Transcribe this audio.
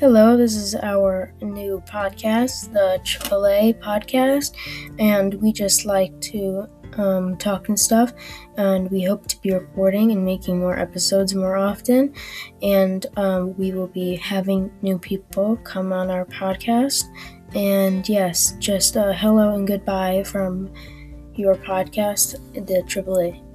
Hello, this is our new podcast, the AAA podcast, and we just like to um, talk and stuff. And we hope to be recording and making more episodes more often. And um, we will be having new people come on our podcast. And yes, just a hello and goodbye from your podcast, the Triple A.